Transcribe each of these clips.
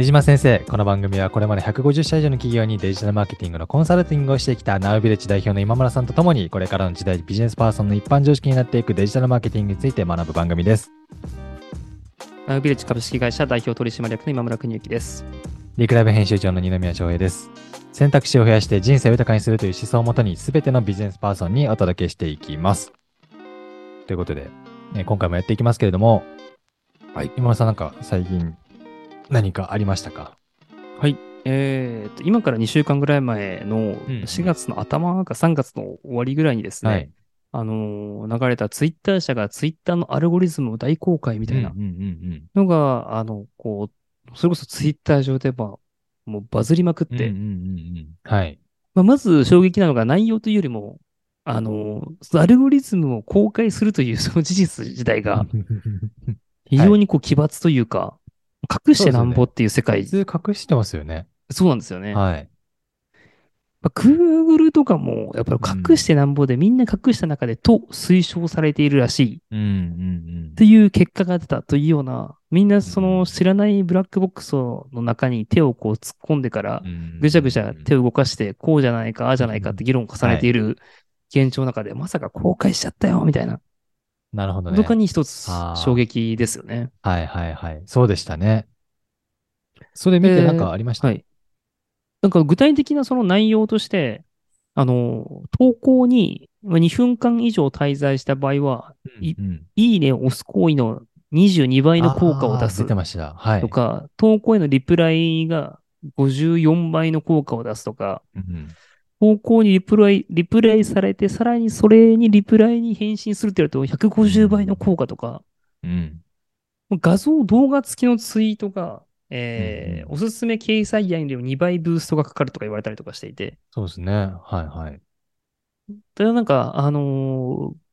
出島先生、この番組はこれまで150社以上の企業にデジタルマーケティングのコンサルティングをしてきたナウビレッジ代表の今村さんとともに、これからの時代ビジネスパーソンの一般常識になっていくデジタルマーケティングについて学ぶ番組です。ナウビレッジ株式会社代表取締役の今村邦之です。リクライブ編集長の二宮翔平です。選択肢を増やして人生を豊かにするという思想をもとに、すべてのビジネスパーソンにお届けしていきます。ということで、ね今回もやっていきますけれども、はい、今村さんなんか最近何かありましたか？はい。えーと、今から2週間ぐらい前のん4月の頭か3月の終わりぐらいにですね、はい。あのー流れたツイッター社がツイッターのアルゴリズムを大公開みたいなうんうんうんのが、あの、こう、それこそツイッター上で、まあ、もうバズりまくって、うん。うんうんうんうんはい。まあ、まず衝撃なのが内容というよりも、あのーアルゴリズムを公開するというその事実自体が非常にこう奇抜というか、隠してなんぼっていう世界、普通隠してますよね。そうなんですよね。はい。まあ、Google とかも、やっぱり隠してなんぼで、みんな隠した中でと推奨されているらしいうんうんという結果が出たというような、みんなその知らないブラックボックスの中に手をこう突っ込んでからう、ん。ぐちゃぐちゃ手を。を動かして、こうじゃないか、ああじゃないかって議論を重ねている現状の中で、まさか公開しちゃったよ、みたいな、なるほどね。とかに一つ衝撃ですよね。はいはいはい。そうでしたね。それ見てなんかありました、はい。なんか具体的なその内容として、あの、投稿にまあ2分間以上滞在した場合は、いうんうんいいねを押す行為の22倍の効果を出す出てました。はい。とか、投稿へのリプライが54倍の効果を出すとか、うん投稿にリプライ、リプライされて、さらにそれにリプライに返信するってやると150倍の効果とか、うん。画像、動画付きのツイートが、えーうんおすすめ掲載欄よりも2倍ブーストがかかるとか言われたりとかしていて、そうですね。はいはい。ただなんか、あのー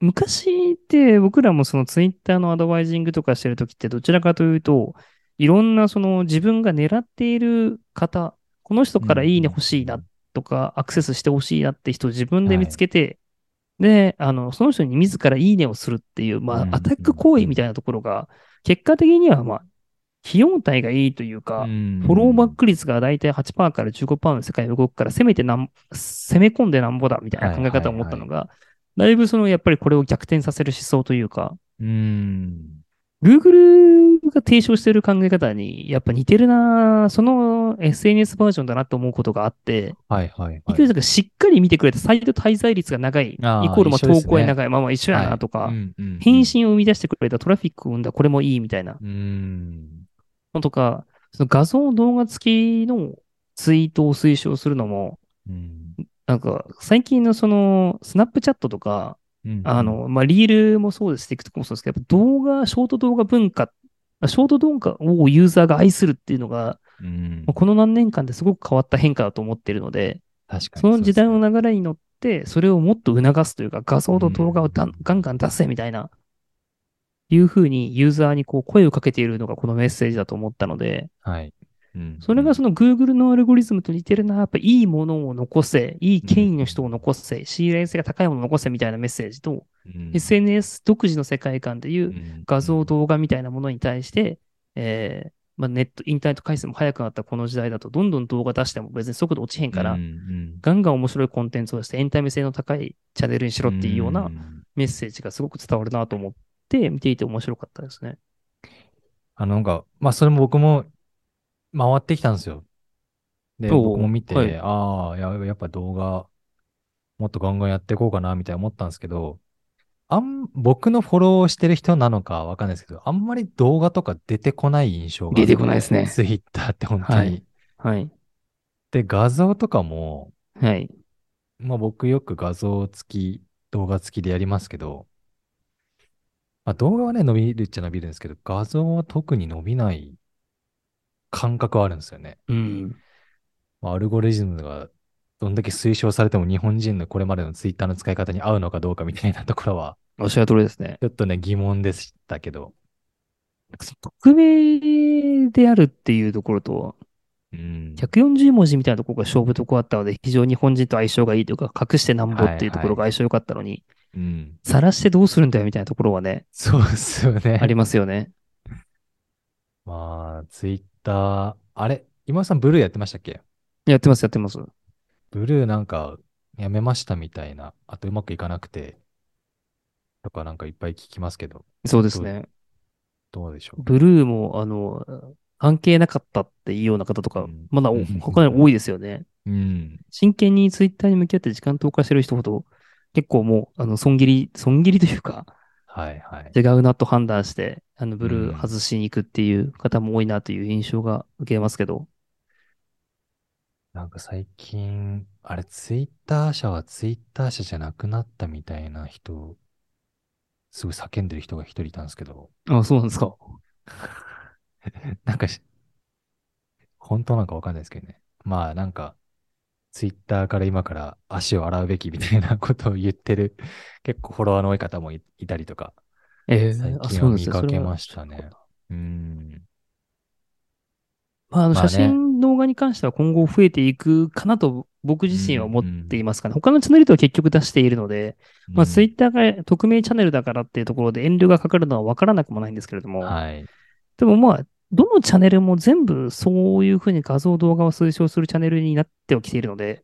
昔って僕らもそのツイッターのアドバイジングとかしてるときってどちらかというと、いろんなその自分が狙っている方、この人からいいね欲しいなとか、アクセスして欲しいなって人を自分で見つけて、で、あの、その人に自らいいねをするっていう、まうんあ、アタック行為みたいなところが、結果的にはまあ、費用対がいいというか、フフォローバック率がだいたい8%から15%の世界が動くから、せめてなん、攻め込んでなんぼだみたいな考え方を持ったのが、だいぶそのやっぱりこれを逆転させる思想というか、うん。Google が提唱している考え方にやっぱ似てるなその SNS バージョンだなと思うことがあって、はいはいはい。いくらかしっかり見てくれてサイト滞在率が長い、イコあーールまあ投稿へ長い、まあまあ一緒やなとか、はいうんうんうん。返信を生み出してくれたトラフィックを生んだこれもいいみたいな。うん。のとか、その画像動画付きのツイートを推奨するのも、うん。なんか最近のそのスナップチャットとか、うんあ、の、まあ、リールもそうです、TikTok もそうですけど、動画、ショート動画文化、ショート動画をユーザーが愛するっていうのが、うん。まあこの何年間ですごく変わった変化だと思っているので、確かにその時代の流れに乗って、それをもっと促すというか、画像と動画をだんうん。ガンガン出せみたいな、いうふうにユーザーにこう声をかけているのがこのメッセージだと思ったので、はい。うん。それがその Google のアルゴリズムと似てるな、やっぱいいものを残せ、いい権威の人を残せ、信頼性が高いものを残せみたいなメッセージと、うん。SNS 独自の世界観でいううん。画像、動画みたいなものに対して、えーまあ、ネット、インターネット回数も速くなったこの時代だと、どんどん動画出しても別に速度落ちへんから、ガンガン面白いコンテンツをしてエンタメ性の高いチャンネルにしろっていうようなメッセージがすごく伝わるなと思って見ていて面白かったですね。あの、なんか、まあ、それも僕も回ってきたんですよ。で、おう僕も見て、はいああ、や、やっぱ動画、もっとガンガンやっていこうかな、みたいな思ったんですけど、あん、僕のフォローしてる人なのかわかんないですけど、あんまり動画とか出てこない印象が。出てこないですねツイッターって本当に。はいはい。で、画像とかも、はい。まあ僕よく画像付き、動画付きでやりますけど、まあ動画はね、伸びるっちゃ伸びるんですけど、画像は特に伸びない感覚はあるんですよね。うん。まあ、アルゴリズムがどんだけ推奨されても日本人のこれまでのツイッターの使い方に合うのかどうかみたいなところは、おっしゃる通りですね。ちょっとね、疑問でしたけど。匿名であるっていうところと、うん。140文字みたいなところが勝負とこあったので、非常に日本人と相性がいいというか、隠してなんぼっていうところが相性良かったのに、うん。晒してどうするんだよみたいなところはね、そうですよね。ありますよね。まあ、ツイッター、あれ？今井さんブルーやってましたっけ？やってます、やってます。ブルーなんかやめましたみたいな。あとうまくいかなくて。とかなんかいっぱい聞きますけど、そうですね。どうでしょう？ブルーも、あの、関係なかったっていうような方とかうん、まだ 他に多いですよね。うん。真剣にツイッターに向き合って時間投下してる人ほど、結構もう、あの、損切り、損切りというか、はいはい。違うなと判断して、あの、ブルうんー外しに行くっていう方も多いなという印象が受けますけど、なんか最近、あれ、ツイッター社はツイッター社じゃなくなったみたいな人、すごい叫んでる人が一人いたんですけど、あ、そうなんですか。なんかし、本当なんかわかんないですけどね。まあなんか、ツイッターから今から足を洗うべきみたいなことを言ってる、結構フォロワーの多い方もいいたりとか、えー、あ、最近はそうなんですね。見かけましたね。うーん。まあ、あの写真、動画に関しては今後増えていくかなと僕自身は思っていますかね。他のチャンネルとは結局出しているので、まあ、ツイッターが匿名チャンネルだからっていうところで遠慮がかかるのは分からなくもないんですけれども、はい。でもまあ、どのチャンネルも全部そういうふうに画像、動画を推奨するチャンネルになってはきているので、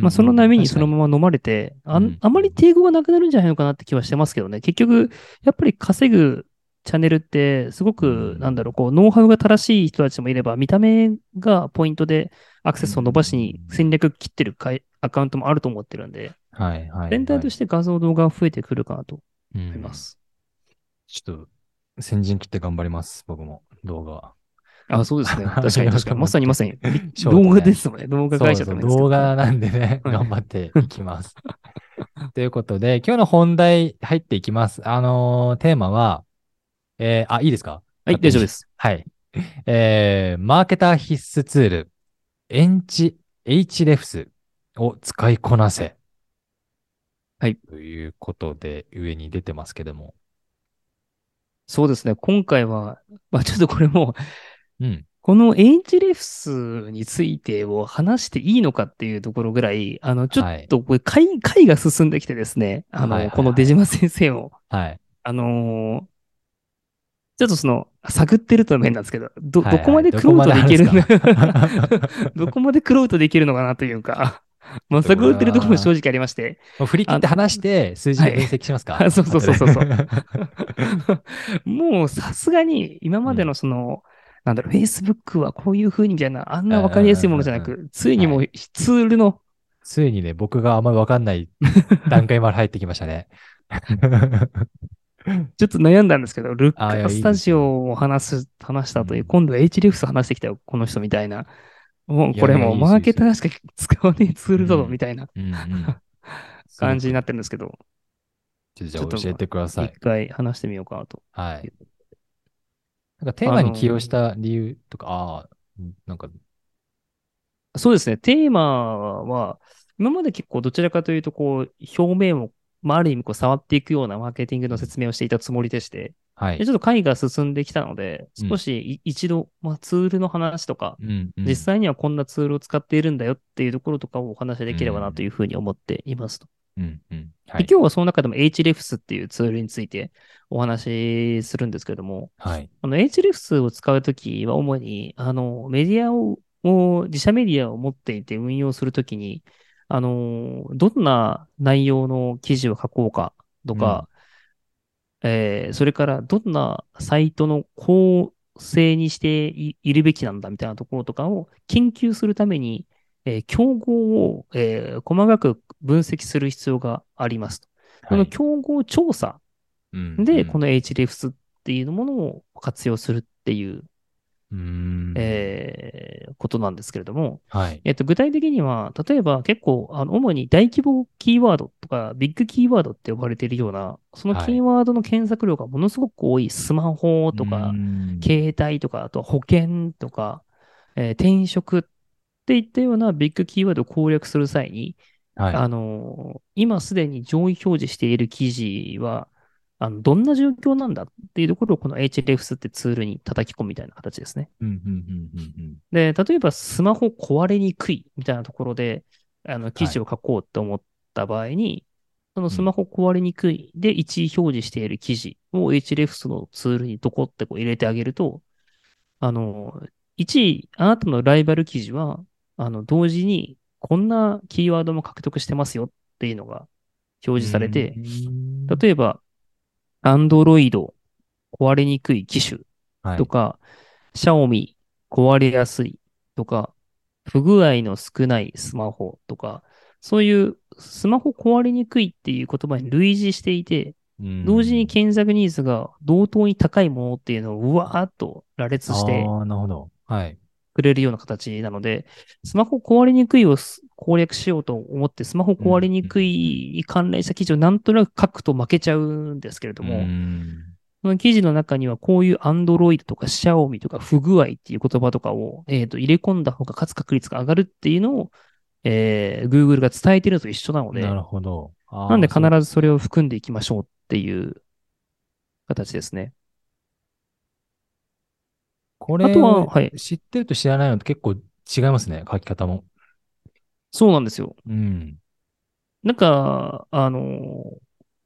まあ、その波にそのまま飲まれて、ああまり抵抗がなくなるんじゃないのかなって気はしてますけどね。結局、やっぱり稼ぐチャンネルって、すごくう、んなんだろう、こう、ノウハウが正しい人たちもいれば、見た目がポイントでアクセスを伸ばしに戦略切ってるかいアカウントもあると思ってるんで、はいはい。全体として画像、動画が増えてくるかなとて思いま。す。ちょっと、先陣切って頑張ります、僕も、動画。あ、そうですね。確かに確かに。まさにまさに。動画ですもんね。動画会社とか動画なんでね、はい頑張っていきます。ということで、今日の本題入っていきます。あのーテーマは、えー、あ、いいですか？はい、大丈夫です。はい。えー、マーケター必須ツール、エンチ Hrefs を使いこなせ。はい。ということで、上に出てますけども。そうですね。今回は、まあちょっとこれも、うん。この Hrefs についてを話していいのかっていうところぐらい、あの、ちょっとこれ回、回が進んできてですね、あの、はいはいはい。この出島先生も、はい。あのーちょっとその、探ってるとは変なんですけど、ど、はいはい。どこまでクロートでいけるどこまであるんですか。どこまでクロートできるのかなというか、まあ、探ってるところも正直ありまして、振り切って話して、数字で分析しますか、はいそうそうそうそう。もうさすがに今までのその、なんだろう、Facebook はこういう風にみたいな、あんなわかりやすいものじゃなうんく、ついにもはうツールの、ついにね、僕があんまりわかんない 段階まで入ってきましたね。ちょっと悩んだんですけど、ルッカスタジオを話す、話した後に、うん今度 HREFS 話してきたよ、この人みたいな。もうこれもマーケターしか使わねえツールだぞ、うんみたいな 感じになってるんですけど、ちょっとじゃあ教えてください一。回話してみようかなと。はい。なんかテーマに起用した理由とか、ああ、うんなんか、そうですね。テーマは、今まで結構どちらかというと、こう、表面を、まあ、ある意味こう触っていくようなマーケティングの説明をしていたつもりでして、はいでち。ょっと会が進んできたので、うん少しい一度、まあ、ツールの話とか、うんうん実際にはこんなツールを使っているんだよっていうところとかをお話しできればなというふうに思っていますと。うんうんはい。で今日はその中でも Hrefs っていうツールについてお話しするんですけれども、はい。あの Hrefs を使うときは主に、あの、メディアを、を自社メディアを持っていて運用するときに、あの、どんな内容の記事を書こうかとか、えーそれからどんなサイトの構成にしていいるべきなんだみたいなところとかを研究するために、えー競合を、えー細かく分析する必要がありますと。この競合調査で、この、の Hrefs っていうものを活用するっていう、うーん。えーことなんですけれども、はい。えっと、具体的には、例えば結構、あの、主に大規模キーワードとか、ビッグキーワードって呼ばれているような、そのはい。キーワードの検索量がものすごく多いスマホとか、うん。携帯とか、あとは保険とか、えー転職っていったようなビッグキーワードを攻略する際に、はい。あの、今すでに上位表示している記事は、あのどんな状況なんだっていうところをこの Hrefs ってツールに叩き込むみたいな形ですね。で、例えばスマホ壊れにくいみたいなところで、あの、記事を書こうと思った場合に、そのスマホ壊れにくいで1位表示している記事を Hrefs のツールにドコってこう入れてあげると、あの、1位、あなたのライバル記事は、あの、同時に、こんなキーワードも獲得してますよっていうのが表示されて、例えば、Android 壊れにくい機種とか、シャオミ壊れやすいとか、不具合の少ないスマホとか、そういうスマホ壊れにくいっていう言葉に類似していて、同時に検索ニーズが同等に高いものっていうのをうわーっと羅列してくれるような形なので、スマホ壊れにくいを攻略しようと思って、スマホ壊れにくいに関連した記事をなんとなく書くと負けちゃうんですけれども、その記事の中にはこういう Android とか Xiaomi とか不具合っていう言葉とかを、えー、と入れ込んだ方が勝つ確率が上がるっていうのを、えー、Google が伝えてるのと一緒なので、なるほど。なんで必ずそれを含んでいきましょうっていう形ですね。これ、あとは、はい。知ってると知らないのと結構違いますね、書き方も。そうなんですよ。うん。なんか、あの、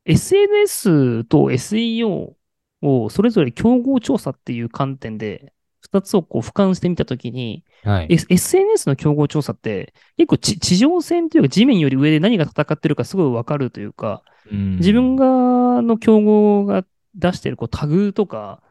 SNS と SEO をそれぞれ競合調査っていう観点で、二つをこう俯瞰してみたときに、はい、SNS の競合調査って結構地上戦というか地面より上で何が戦ってるかすごいわかるというか、うん、自分がの競合が出してるこうタグとか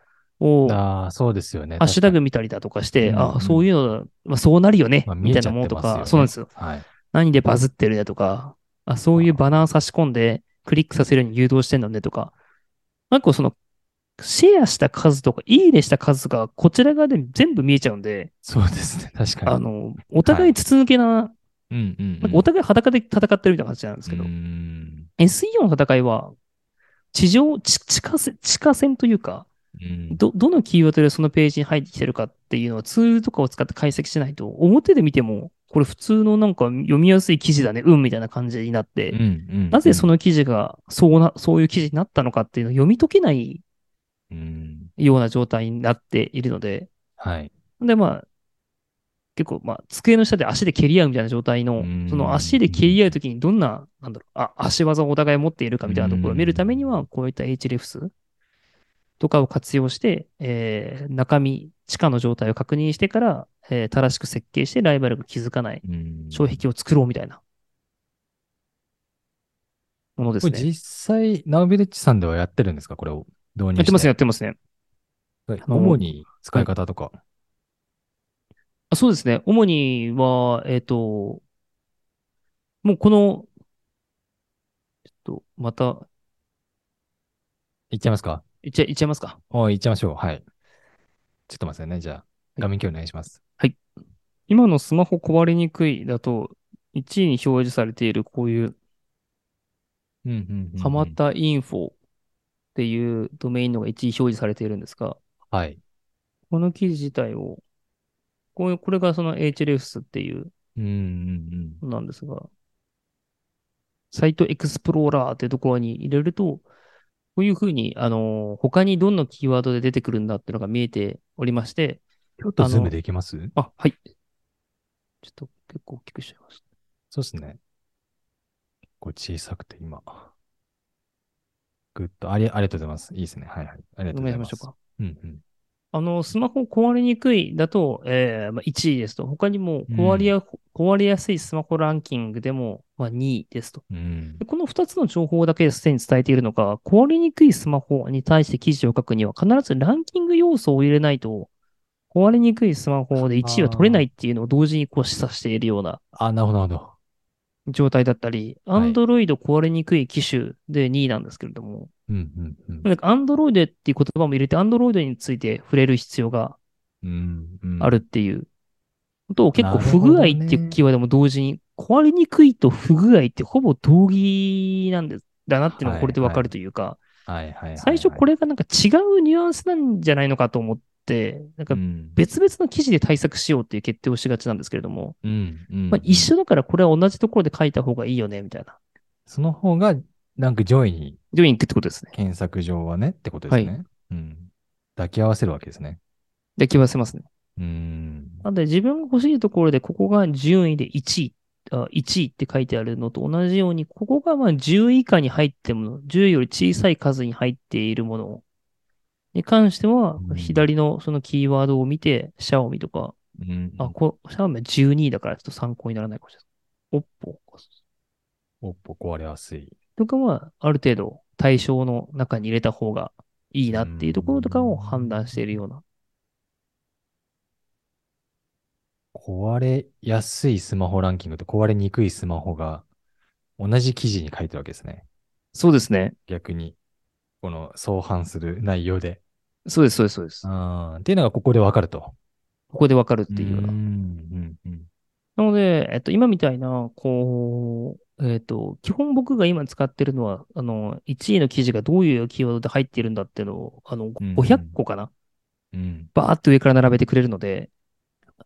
を、あそうですよね。ハッシュタグ見たりだとかして、うんうん、あそういうの、まあ、そうなるよね、まあ、みたいなものとか、ね、そうなんですよ。はい、何でバズってるねとか、あそういうバナー差し込んでクリックさせるように誘導してんのねとか、なんかそのシェアした数とか、いいねした数がこちら側で全部見えちゃうんで、そうですね、確かに。あの、お互い筒抜けな、はい、うんうん、うん、お互い裸で戦ってるみたいな感じなんですけど、SEO の戦いは、地上、地下戦、地下戦というか、うん、ど、どのキーワードでそのページに入ってきてるかっていうのはツールとかを使って解析しないと、表で見ても、これ普通のなんか読みやすい記事だね、うんみたいな感じになって、うんうんうん、なぜその記事がそうな、そういう記事になったのかっていうのを読み解けないような状態になっているので、はい。で、まあ、結構、まあ、机の下で足で蹴り合うみたいな状態の、その足で蹴り合うときにどんな、なんだろう、あ、足技をお互い持っているかみたいなところを見るためには、こういった hrefs とかを活用して、えー、中身、地下の状態を確認してから、えー、正しく設計してライバルが気づかない障壁を作ろうみたいなものですね。実際、ナウビレッジさんではやってるんですか？これを導入して。やってますね、やってますね。主に使い方とか。あそうですね。主には、えっ、ー、と、もうこの、ちょっと、また。いっちゃいますか？いっちゃい、っちゃいますかおい、っちゃいましょう。はい。ちょっと待ってね。じゃあ、画面共有お願いします。はい。今のスマホ壊れにくいだと、1位に表示されているこういう、うんうんうん、蒲田インフォっていうドメインのが1位表示されているんですが、はい。この記事自体を、こうこれがその hrefs っていう、なんですが、サイトエクスプローラーっていうところに入れると、こういうふうに、あの、他にどんなキーワードで出てくるんだっていうのが見えておりまして、ちょっとズームできます？あ、はい。ちょっと結構大きくしちゃいました。そうですね。結構小さくて今。グッと、あり、ありがとうございます。いいですね。はいはい。ありがとうございます。お願いしましょうか。うんうん。あの、スマホ壊れにくいだと、えーまあ、1位ですと。他にも壊れや、うん、壊れやすいスマホランキングでも、まあ、2位ですと。うん、この2つの情報だけすでに伝えているのが、壊れにくいスマホに対して記事を書くには、必ずランキング要素を入れないと、壊れにくいスマホで1位は取れないっていうのを同時にこう示唆しているような。あ、なるほど、なるほど。状態だったり、アンドロイド壊れにくい機種で2位なんですけれども、アンドロイドっていう言葉も入れて、アンドロイドについて触れる必要があるっていう。ことを結構不具合っていうキーワードも同時に、壊れにくいと不具合ってほぼ同義なんです、だなっていうのがこれでわかるというか、最初これがなんか違うニュアンスなんじゃないのかと思って、なんか別々の記事で対策しようっていう決定をしがちなんですけれども、まあ、一緒だからこれは同じところで書いた方がいいよね、みたいな。その方が、なんか上位に。上位に行くってことですね。検索上はねってことですね。はい、うん。抱き合わせるわけですね。抱き合わせますね。うん。なんで自分が欲しいところで、ここが順位で1位、あ1位って書いてあるのと同じように、ここがまあ10位以下に入っても、10位より小さい数に入っているものに関してはう、ん左のそのキーワードを見て、シャオミとか、うん。あ、こシャオミは12だからちょっと参考にならないかもしれない。オッポおっぽ壊れやすい。とかは、ある程度対象の中に入れた方がいいなっていうところとかを判断しているような。壊れやすいスマホランキングと壊れにくいスマホが同じ記事に書いてるわけですね。そうですね。逆に。この相反する内容で。そうです、そうです、そうです。っていうのがここでわかると。ここでわかるっていうようなう。ん、うん、うん。なので、えっと、今みたいな、こう、えっと、基本僕が今使ってるのは、あの、1位の記事がどういうキーワードで入っているんだっていうのを、あの、うん500個かなうん。バーっと上から並べてくれるので、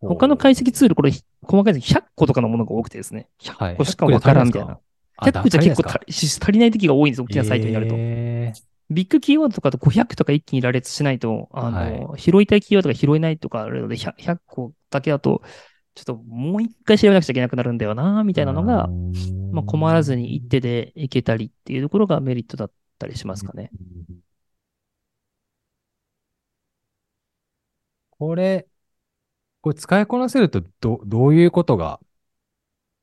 他の解析ツール、これ、細かいです100個とかのものが多くてですね。100個しかわからんみたいな。100個じゃ結構足りない時が多いんです、大きなサイトになると。えビッグキーワードとかと500とか一気に羅列しないと、あの、拾いたいキーワードが拾えないとかあるので、100, 100個だけだと、ちょっともう一回調べなくちゃいけなくなるんだよな、みたいなのが、まあ、困らずに一手でいけたりっていうところがメリットだったりしますかね。うんこれ、これ使いこなせるとど、どういうことが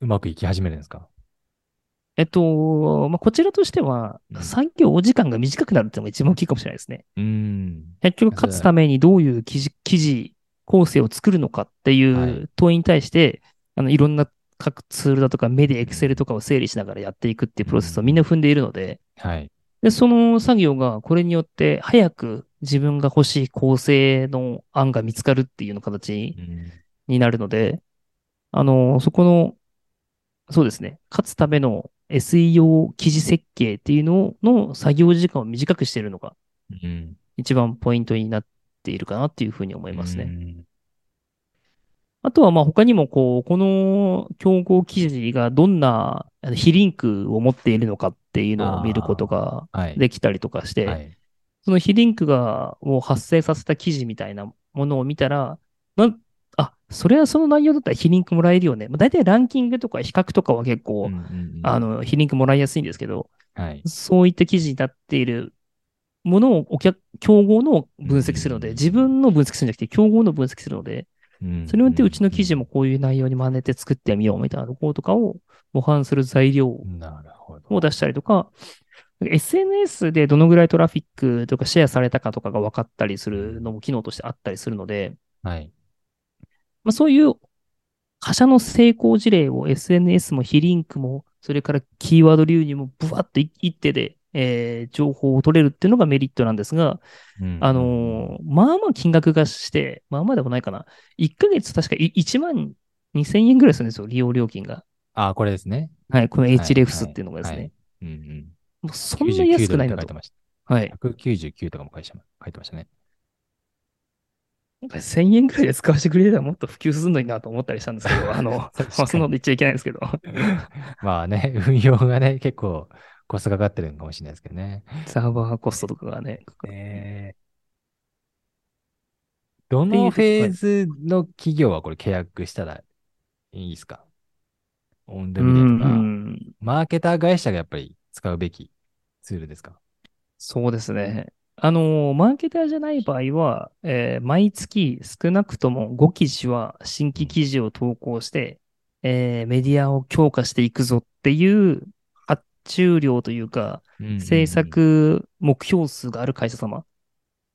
うまくいき始めるんですか？えっと、まあ、こちらとしてはう、ん作業時間が短くなるっていうのが一番大きいかもしれないですね。うん。結局、勝つためにどういう記事、記事構成を作るのかっていはいう問いに対して、あの、いろんな各ツールだとかメディア、エクセルとかを整理しながらやっていくっていうプロセスをみんな踏んでいるので、はい。で、その作業がこれによって早く自分が欲しい構成の案が見つかるっていうような形うんになるので、あの、そこの、そうですね、勝つための SEO 記事設計っていうのの作業時間を短くしているのがうん。一番ポイントになっているかなっていうふうに思いますね。ね。あとはまあ他にもこう、この競合記事がどんな非リンクを持っているのかっていうのを見ることがはい。できたりとかして、はい。その非リンクが、を発生させた記事みたいなものを見たら、それはその内容だったら非リンクもらえるよね。まあ、大体ランキングとか比較とかは結構、うんうんうんあ、の、非リンクもらいやすいんですけど、はい。そういった記事になっているものをお客、競合の分析するので、うん自分の分析するんじゃなくて、競合の分析するので、うんそれによってうちの記事もこういう内容に真似て作ってみようみたいなところとかを模範する材料。を出したりとか、SNS でどのぐらいトラフィックとかシェアされたかとかが分かったりするのも機能としてあったりするので、はい。まあ、そういう他社の成功事例を SNS も非リンクも、それからキーワード流入もブワッと一手で、えー情報を取れるっていうのがメリットなんですが、うんあのーまあまあ金額がして、まあまあでもないかな。1ヶ月確かい1万2000円ぐらいするんですよ、利用料金が。あ、これですね。はい、このはい HREFS っていうのがですね。はいうんうん。もうそんな安くないなと99ドルって書いて。ました。はい。199とかも書いてま書いてましたね。1000円くらいで使わせてくれたらもっと普及するのになと思ったりしたんですけど、あの、まあ、そんなこと言っちゃいけないんですけど。まあね、運用がね、結構コストかかってるのかもしれないですけどね。サーバーコストとかがね。えーどのフェーズの企業はこれ契約したらいいですか？オンデうミニアとか、ん。マーケター会社がやっぱり使うべきツールですか？そうですね。あの、マーケターじゃない場合は、えー毎月少なくとも5記事は新規記事を投稿して、えーメディアを強化していくぞっていう発注量というか、制作目標数がある会社様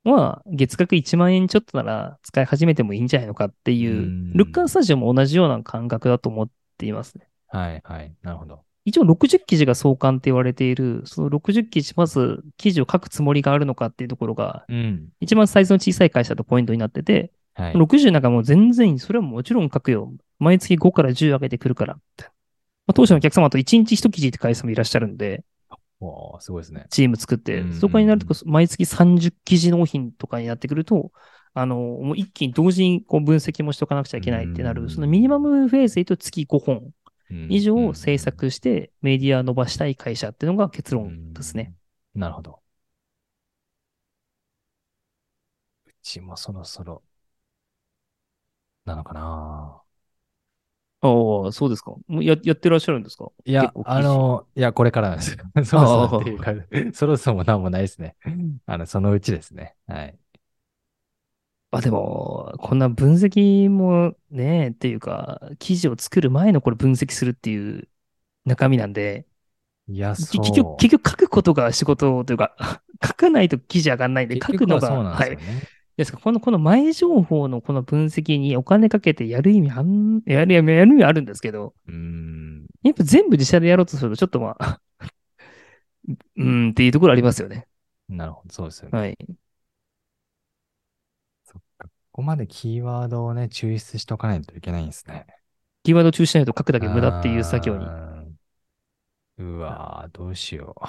は、月額1万円ちょっとなら使い始めてもいいんじゃないのかっていうう、んルッカースタジオも同じような感覚だと思っていますね。はいはい。なるほど。一応60記事が相関って言われている、その60記事、まず記事を書くつもりがあるのかっていうところが、うん。一番サイズの小さい会社だとポイントになってて、はい。60なんかもう全然、それはもちろん書くよ。毎月5から10上げてくるから。まあ、当社のお客様と1日1記事って会社もいらっしゃるんで、おーすごいですね。チーム作ってうん、そこになると、毎月30記事納品とかになってくると、あの、もう一気に同時にこう分析もしとかなくちゃいけないってなる、うんそのミニマムフェーズで言うと月5本うん以上制作してメディア伸ばしたい会社っていうのが結論ですね。。うんなるほど。うちもそろそろ、なのかなああ、そうですか。もうややってらっしゃるんですか？いやあの、いや、これからなんですよ。そろそろっていうか、そろそろもなんもないですね。あの、そのうちですね。はい。あ、でも、こんな分析もね、っていうか、記事を作る前のこれ分析するっていう中身なんで、いや、きそう。結局、結局書くことが仕事というか、書かないと記事上がんないんで、書結くのが、局ははい。ですからこの、この前情報のこの分析にお金かけてやる意味あん、やる、やるやる意味あるんですけど、うーん。やっぱ全部自社でやろうとすると、ちょっとまあ、うーんっていうところありますよね。なるほど、そうですよね。はい。ここまでキーワードをね、抽出しておかないといけないんですね。キーワード中止しないと書くだけ無駄っていう作業に。うわー、どうしよう。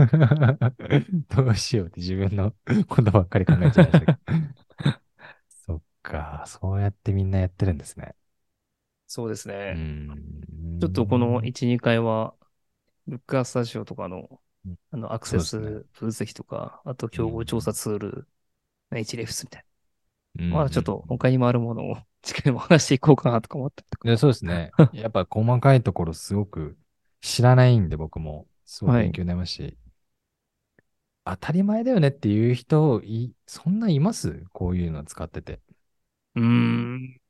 どうしようって自分の ことばっかり考えちゃいましたけど。そっか、そうやってみんなやってるんですね。うそうですね。ん。ちょっとこの1、2回は、ルックアスタジオとかのうん、あの、アクセス分析とか、あと競合調査ツール、h レフスみたいうん、な。まあちょっと他にもあるものを次回も話していこうかなとか思ったりとか。でそうですね。やっぱ細かいところすごく知らないんで僕もすごいはい勉強になりますし、当たり前だよねっていう人い、そんないます？こういうの使ってて。うーん。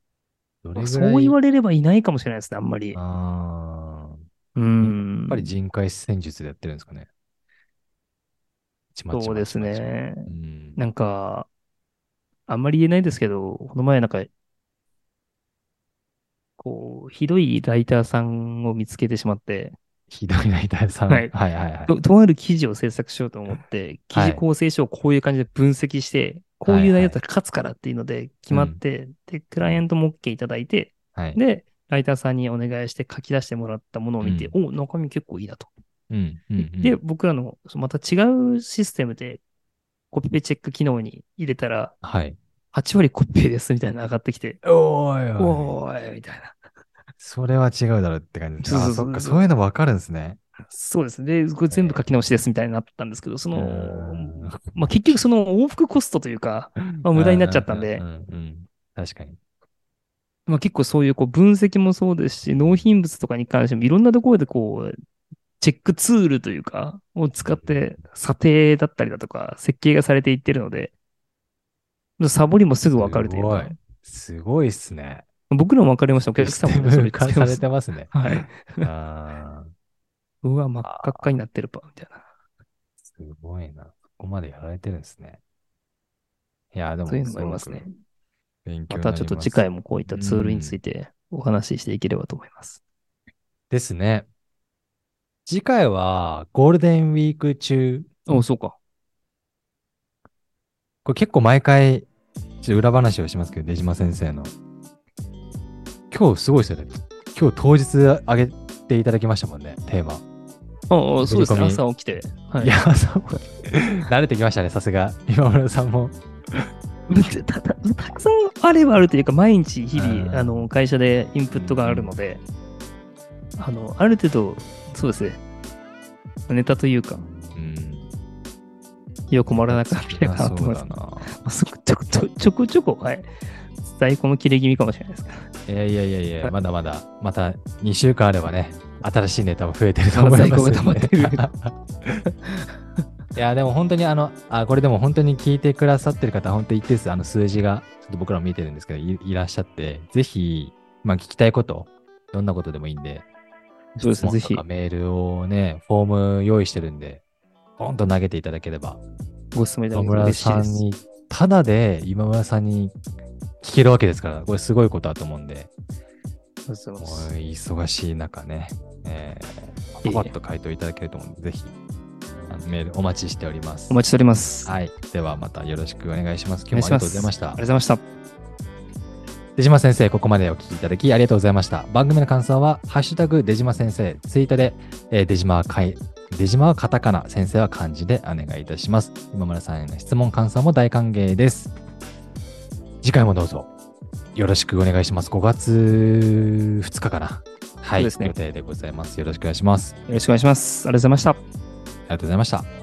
どれぐらい？そう言われればいないかもしれないですね、あんまり。あうーん。ーやっぱり人海戦術でやってるんですかね。そうですね。うん。なんか、あんまり言えないですけど、この前なんか、こう、ひどいライターさんを見つけてしまって、ひどいライターさん。ははいいはいはいはい。ととある記事を制作しようと思って、記事構成書をこういう感じで分析して、こういう内容だったら勝つからっていうので決まって、で、クライアントも OK いただいて、はい。で、ライターさんにお願いして書き出してもらったものを見て、お、中身結構いいなと。うんうんうんで、僕らのまた違うシステムで、コピペチェック機能に入れたら、はい。8割コピペですみたいなの上がってきて、おーいおーい、みたいな。それは違うだろうって感じです。あ、そうそうそうそっか、そういうのわかるんですね。そうですね。で、これ全部書き直しですみたいになったんですけど、その、うんまあ、結局その往復コストというか、まあ無駄になっちゃったんでうううんうん確かに。まあ、結構そういうこう分析もそうですし、納品物とかに関してもいろんなところでこう、チェックツールというか、を使って査定だったりだとか、設計がされていってるので、サボりもすぐわかるというかすごい、すごいっすね。僕らもわかりました。お客さんもね、それム化され。てますね。はい。あーうわ、真っ赤っかになってるパ、みたいな。すごいな。そこまでやられてるんですね。いや、でも、そういうのもありますね。勉強ま。たちょっと次回もこういったツールについてお話ししていければと思います。ですね。次回はゴールデンウィーク中、おそうか。これ結構毎回、ちょっと裏話をしますけど、出島先生の。今日すごいですよね。今日当日上げていただきましたもんね、テーマ。ああ、そうですね。朝起きて。はいい、や、そう。慣れてきましたね、さすが。今村さんも。たたたくさんあればあるというか、毎日日うん々、あの、会社でインプットがあるので、あの、ある程度、そうですね。ネタというか、うん。よく困らなくなってるかなと思います。そこちょこちょちょこちょこ、はい。在庫の切れ気味かもしれないですから。いやいやいやいや、はいまだまだ、また2週間あればね、新しいネタも増えてると思います、まだ在庫が溜まってるいや、でも本当にあの、あ、これでも本当に聞いてくださってる方、本当に一定数、あの数字が、ちょっと僕らも見てるんですけど、いいらっしゃって、ぜひ、まあ聞きたいこと、どんなことでもいいんで、そうですね、ぜひメールをね、フォーム用意してるんで、ポンと投げていただければ、ご質問いただけると嬉しいです。さんに、ただで今村さんに聞けるわけですから、これすごいことだと思うんで。忙しい中ね、えー、パパッと回答いただけると思うんで、ぜひ、メールお待ちしております。お待ちしております。はい。ではまたよろしくお願いします。お願いします今日もありがとうございましたありがとう。ございました。出島先生、ここまでお聞きいただきありがとうございました。番組の感想は、ハッシュタグ出島先生、ツイートで、えー出島はかい、出島はカタカナ、先生は漢字でお願いいたします。今村さんへの質問、感想も大歓迎です。次回もどうぞよろしくお願いします。5月2日かな。はい、ね予定でございます。よろしくお願いします。よろしくお願いします。ありがとうございました。ありがとうございました。